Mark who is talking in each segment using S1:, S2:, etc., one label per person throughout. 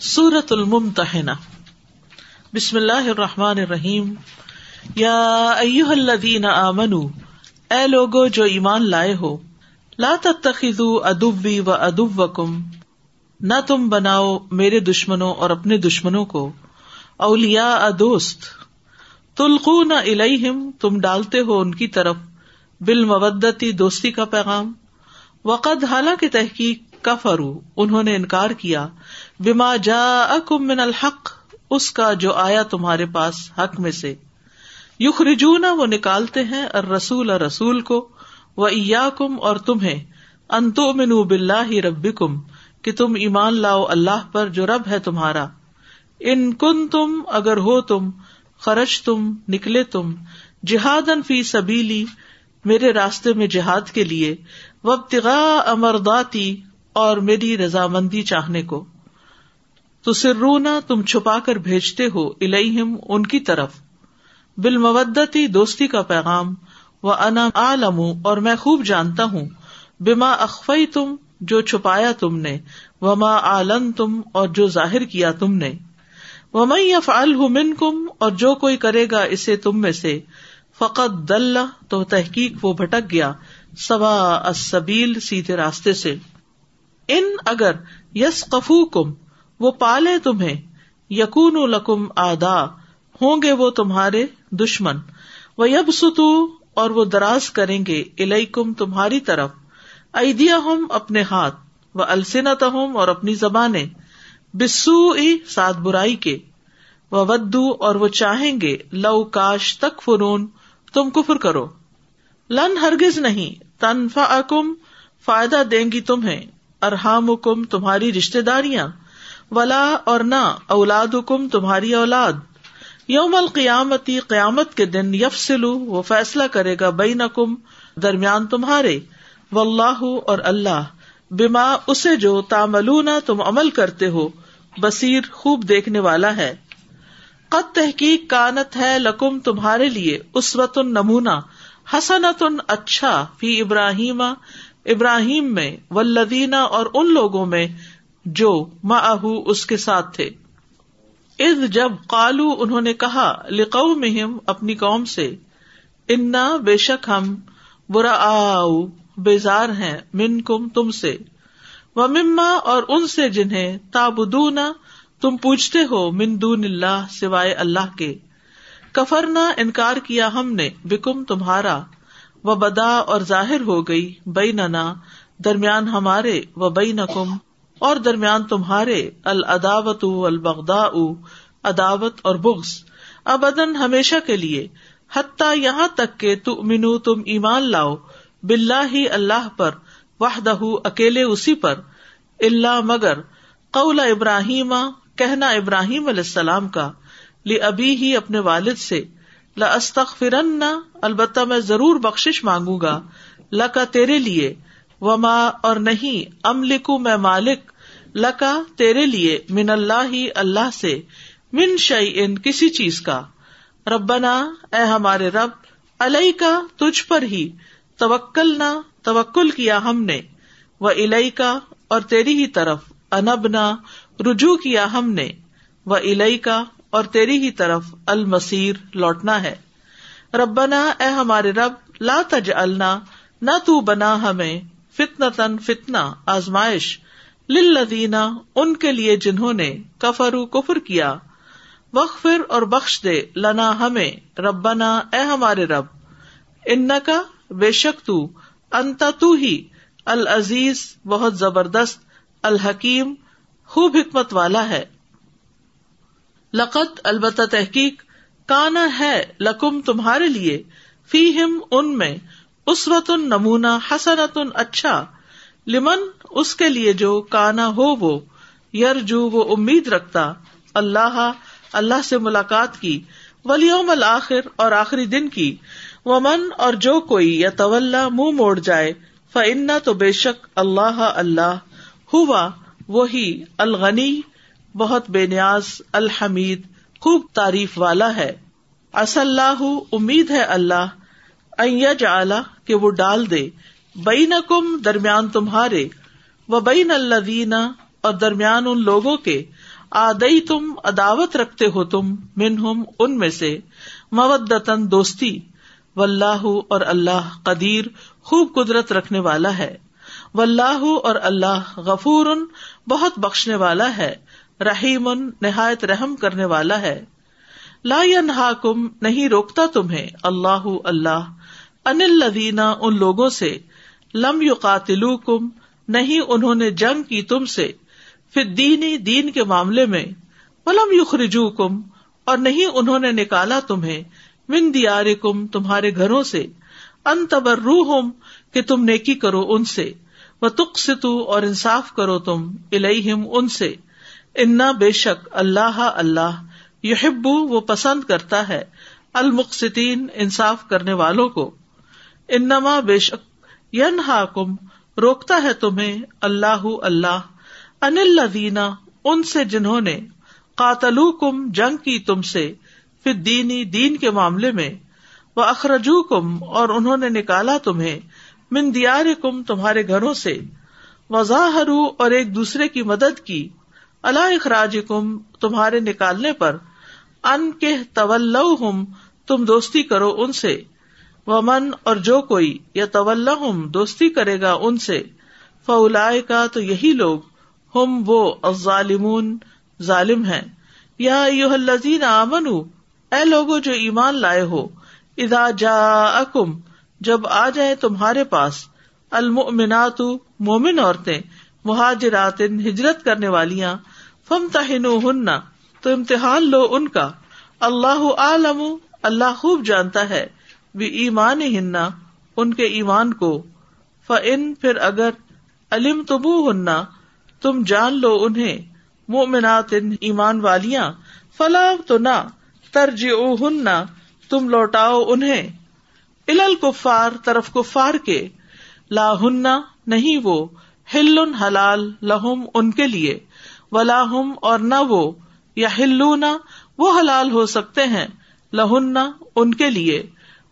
S1: سورت المتحنا بسم اللہ الرحمٰن الرحیم. یا ایوہ الذین آمنو اے لوگو جو ایمان لائے ہو، لا تتخذوا ادبی و ادبکم نہ تم بناؤ میرے دشمنوں اور اپنے دشمنوں کو، اولیاء دوست، تلقون الیہم، تم ڈالتے ہو ان کی طرف بالمودتی دوستی کا پیغام، وقد حالانکہ تحقیق کفرو انہوں نے انکار کیا بما جا من الحق، اس کا جو آیا تمہارے پاس حق میں سے۔ یوخ رجونا وہ نکالتے ہیں اور رسول اور رسول کو وہ ایا کم اور تمہیں۔ انتو من بلّہ رب کم کہ تم ایمان لاؤ اللہ پر جو رب ہے تمہارا۔ ان کن تم اگر ہو تم خرچ تم نکلے تم۔ جہاد فی سبیلی، میرے راستے میں جہاد کے لیے۔ وبتغا امرداتی اور میری رضامندی چاہنے کو۔ تو سرونا تم چھپا کر بھیجتے ہو الہم ان کی طرف۔ بالمودتی دوستی کا پیغام و انا عالم اور میں خوب جانتا ہوں۔ بما اخفی تم جو چھپایا تم نے، وما عالن تم اور جو ظاہر کیا تم نے۔ وہ میں ہوں من کم اور جو کوئی کرے گا اسے تم میں سے۔ فقط دلہ تو تحقیق وہ بھٹک گیا۔ سوا اسبیل سیدھے راستے سے۔ ان اگر یس کفو کم وہ پالے تمہیں۔ یقون لکم آدا، ہوں گے وہ تمہارے دشمن۔ وہ یب ستو اور وہ دراز کریں گے کم تمہاری طرف۔ ایدیا ہم اپنے ہاتھ وہ السنت ہوں اور اپنی زبانیں۔ بسو سات برائی کے۔ وہ ودو اور وہ چاہیں گے، لو کاش تک فرون تم کفر کرو۔ لن ہرگز نہیں تنفا اکم فائدہ دیں گی تمہیں۔ ارحام کم تمہاری رشتے داریاں۔ ولا اور نہ اولاد کم تمہاری اولاد۔ یوم القیامتی، قیامت کے دن یف سلو وہ فیصلہ کرے گا بئی نکم درمیان تمہارے۔ و اللہ اور اللہ بیما اسے جو تاملون تم عمل کرتے ہو، بصیر، خوب دیکھنے والا ہے۔ قد تحقیق کانت ہے لکم تمہارے لیے اسوت نمونہ حسنت اچھا فی ابراہیم ابراہیم میں ولدینہ اور ان لوگوں میں جو ماہ اس کے ساتھ تھے۔ اد جب کالو انہوں نے کہا لکھو مہم اپنی قوم سے، انا بے شک ہم برا آؤ بیزار ہیں من کم تم سے۔ و مما اور ان سے جنہیں تابدونا تم پوچھتے ہو، من دون اللہ، سوائے اللہ کے۔ کفرنا، انکار کیا ہم نے، بکم تمہارا۔ و بدا اور ظاہر ہو گئی بئی درمیان ہمارے و بئی نکم اور درمیان تمہارے العداوت البغدا اداوت اور بغض۔ ابدن ہمیشہ کے لیے، حتیٰ یہاں تک کہ منو تم ایمان لاؤ بلّہ ہی اللہ پر، وحدہ اکیلے اسی پر۔ اللہ مگر، قول ابراہیم، کہنا ابراہیم علیہ السلام کا لی ابھی ہی اپنے والد سے لستخ فرن البتہ میں ضرور بخش مانگوں گا لکا تیرے لیے و ماں اور نہیں، املکو میں مالک، لکا تیرے لیے من اللہ ہی اللہ سے، من شعی ان کسی چیز کا۔ ربنا، اے ہمارے رب علیہ کا تجھ پر ہی توکل نہ توکل کیا ہم نے۔ وہ الئی کا اور تیری ہی طرف، انبنا، رجوع کیا ہم نے۔ وہ الئی کا اور تیری ہی طرف المسیر لوٹنا ہے۔ ربنا، اے ہمارے رب، لا تج النا نہ تو بنا ہمیں۔ فتنا تن فتنا آزمائش لدینہ ان کے لیے جنہوں نے کفرو کفر کیا۔ وقفر اور بخش دے لنا ہمیں، ربنا، اے ہمارے رب۔ ان کا بے شک تو انتا تو ہی، العزیز، بہت زبردست، الحکیم، خوب حکمت والا ہے۔ لقت البتہ تحقیق، کانا ہے لکم تمہارے لیے فی ہم ان میں اس وط نمونہ حسنت اچھا لمن اس کے لیے جو کانا ہو وہ یر جو وہ امید رکھتا، اللہ اللہ سے ملاقات کی ولیوم الآخر اور آخری دن کی وہ من اور جو کوئی یا طول منہ موڑ جائے فن تو بے شک اللہ اللہ، ہوا، وہی الغنی، بہت بے نیاز، الحمید، خوب تعریف والا ہے۔ اص اللہ امید ہے اللہ جلا کہ وہ ڈال دے بین کم درمیان تمہارے، و بین اللہ اور درمیان ان لوگوں کے آدئی تم عداوت رکھتے ہو تم من ہم ان میں سے مودتن دوستی و اللہ اور اللہ قدیر، خوب قدرت رکھنے والا ہے و اللہ اور اللہ غفور، بہت بخشنے والا ہے، رحیم، نہایت رحم کرنے والا ہے، لا کم نہیں روکتا تمہیں، اللہ اللہ ان الدینہ ان لوگوں سے، لم یو قاتلو کم نہیں انہوں نے جنگ کی تم سے پھر دینی دین کے معاملے میں، ولم یخرجو کم اور نہیں انہوں نے نکالا تمہیں، من دیار کم تمہارے گھروں سے، ان تبر روح کہ تم نیکی کرو ان سے وہ تک ستو اور انصاف کرو تم الہم ان سے۔ انا بے شک اللہ اللہ یحبو وہ پسند کرتا ہے، المقسطین، انصاف کرنے والوں کو۔ انما بے شک ین کم روکتا ہے تمہیں اللہ اللہ، ان الدینہ ان سے جنہوں نے قاتلو کم جنگ کی تم سے پھر دینی دین کے معاملے میں وہ اخرجو کم اور انہوں نے نکالا تمہیں من دیار کم تمہارے گھروں سے وضاحر اور ایک دوسرے کی مدد کی اللہ اخراج کم تمہارے نکالنے پر، ان کے طول تم دوستی کرو ان سے۔ وہ من اور جو کوئی یا طول دوستی کرے گا ان سے فلا کا تو یہی لوگ ہم وہ ظالمون ظالم ہے یا یو الزین امن اے لوگو جو ایمان لائے ہو ادا جا اکم جب آ جائے تمہارے پاس المنات مومن عورتیں مہاجرات ہجرت کرنے والیاں فم تہن ہننا تو امتحان لو ان کا۔ اللہ عالم اللہ خوب جانتا ہے۔ بھی ایمان ہننا ان کے ایمان کو۔ فن پھر اگر علم تبو ہننا تم جان لو انہیں مومنات ایمان والیاں، فلا تو نہ ترج ہننا تم لوٹاؤ انہیں۔ ال کفار طرف کفار کے۔ لا ہننا نہیں وہ ہل حلال لہم ان کے لیے۔ ولا ہم، اور نہ وہ یا ہلو وہ حلال ہو سکتے ہیں، لہن ان کے لیے۔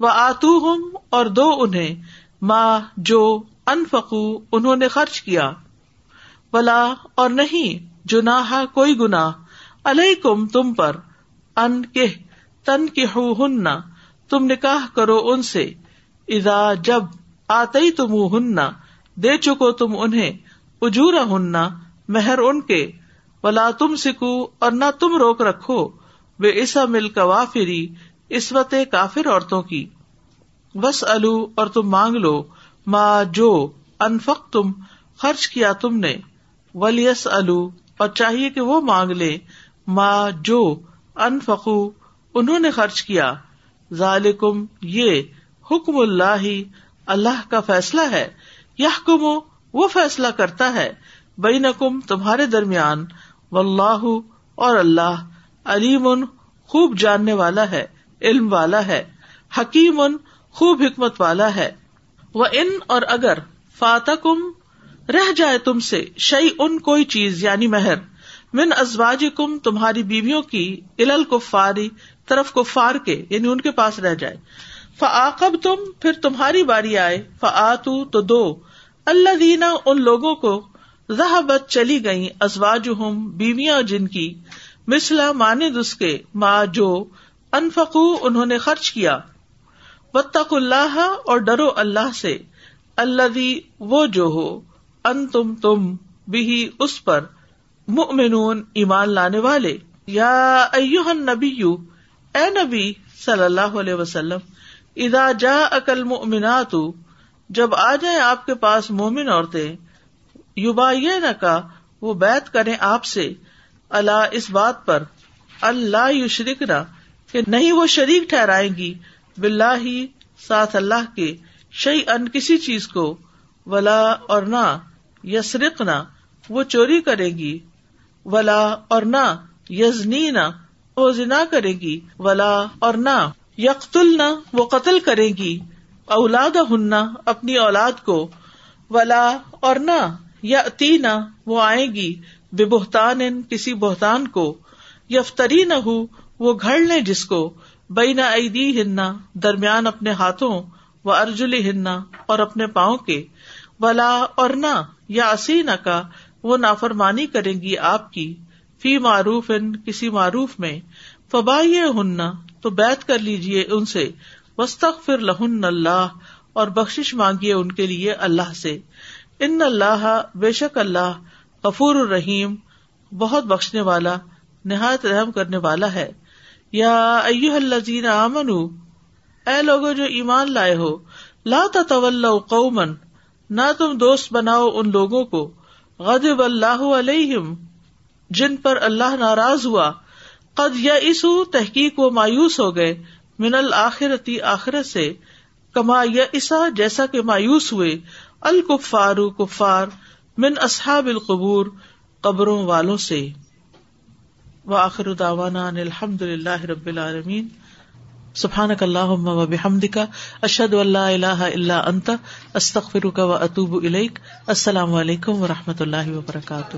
S1: وہ آتو ہم اور دو انہیں ماں جو انفقو، انہوں نے خرچ کیا۔ ولا اور نہیں جناح کوئی گنا کم تم پر، ان کے تن کے ہن تم نکاح کرو ان سے۔ ادا جب آتے تم ہن دے چکو تم انہیں اجورا ہننا مہر ان کے۔ ولا تم سکھو اور نہ تم روک رکھو۔ بے عصا مل وافری اسوت کافر عورتوں کی۔ بس الو اور تم مانگ لو ماں جو انفق تم خرچ کیا تم نے۔ ولیس الو اور چاہیے کہ وہ مانگ لے۔ ماں جو انفقو، انہوں نے خرچ کیا۔ ذالکم، یہ حکم اللہ اللہ کا فیصلہ ہے۔ یہ کم وہ فیصلہ کرتا ہے۔ بینکم، تمہارے درمیان۔ و اللہ اور اللہ، علیم، خوب جاننے والا ہے۔ علم والا ہے، حکیم ان خوب حکمت والا ہے۔ وہ ان اور اگر فاتح کم رہ جائے تم سے شعی ان کوئی چیز یعنی مہر، من ازواج کم تمہاری بیویوں کی علل کو فاری طرف کو فار کے یعنی ان کے پاس رہ جائے۔ فعقب تم پھر تمہاری باری آئے۔ فعتو تو دو۔ اللہ دینا ان لوگوں کو ذہبت چلی گئی ازواج ہوں بیویاں جن کی مسلا ماند اس کے ماں جو انفقو، انہوں نے خرچ کیا۔ وطق اللہ اور ڈرو اللہ سے۔ اللہ وہ جو ہو۔ ان تم تم بھی اس پر مؤمنون ایمان لانے والے۔ یا ایوہن نبی اے نبی صلی اللہ علیہ وسلم ادا جا اکل مؤمنات جب آ جائے آپ کے پاس مومن عورتیں یوبا یہ نہ کا وہ بیت کرے آپ سے۔ اللہ اس بات پر اللہ یو شریک نہ کہ نہیں وہ شریک ٹھہرائے گی۔ بلا ہی ساتھ اللہ کے شعی ان کسی چیز کو۔ ولا اور نہ یسرق نہ وہ چوری کرے گی۔ ولا اور نہ یزنی نہ وہ زنا کرے گی۔ ولا اور نہ یقتل نہ وہ قتل کرے گی۔ اولاد ہننا اپنی اولاد کو۔ ولا اور نہ یا تینا وہ آئے گی۔ بے بہتان کسی بہتان کو۔ یفتری نہ ہو وہ گھڑ لے جس کو بئی نہ عیدی ہننا درمیان اپنے ہاتھوں و ارجلی ہننا اور اپنے پاؤں کے۔ ولا اور نہ یا اسی نہ کا وہ نافرمانی کریں گی آپ کی۔ فی معروف ان کسی معروف میں۔ فبائی ہننا تو بیت کر لیجیے ان سے۔ وسط فر لہن اللہ، اور بخش مانگیے ان کے لیے اللہ سے۔ ان اللہ، بے شک اللہ، غفور الرحیم، بہت بخشنے والا، نہایت رحم کرنے والا ہے۔ یا ایو الزین امن اے لوگو جو ایمان لائے ہو، لا طول قومن نہ تم دوست بناؤ ان لوگوں کو، غضب اللہ علیہم، جن پر اللہ ناراض ہوا، قد یا اسو تحقیق و مایوس ہو گئے، من الآخرتی آخرت سے، کما یا اسا جیسا کہ مایوس ہوئے الکفار کفار، من اصحاب القبور، قبروں والوں سے۔ وآخر دعوانا ان الحمد للہ رب العالمین. سبحانک اللہم و بحمدک، اشہد اللہ لا الہ الا انت، استغفرک و اتوب الیک. السلام علیکم و رحمۃ اللہ وبرکاتہ.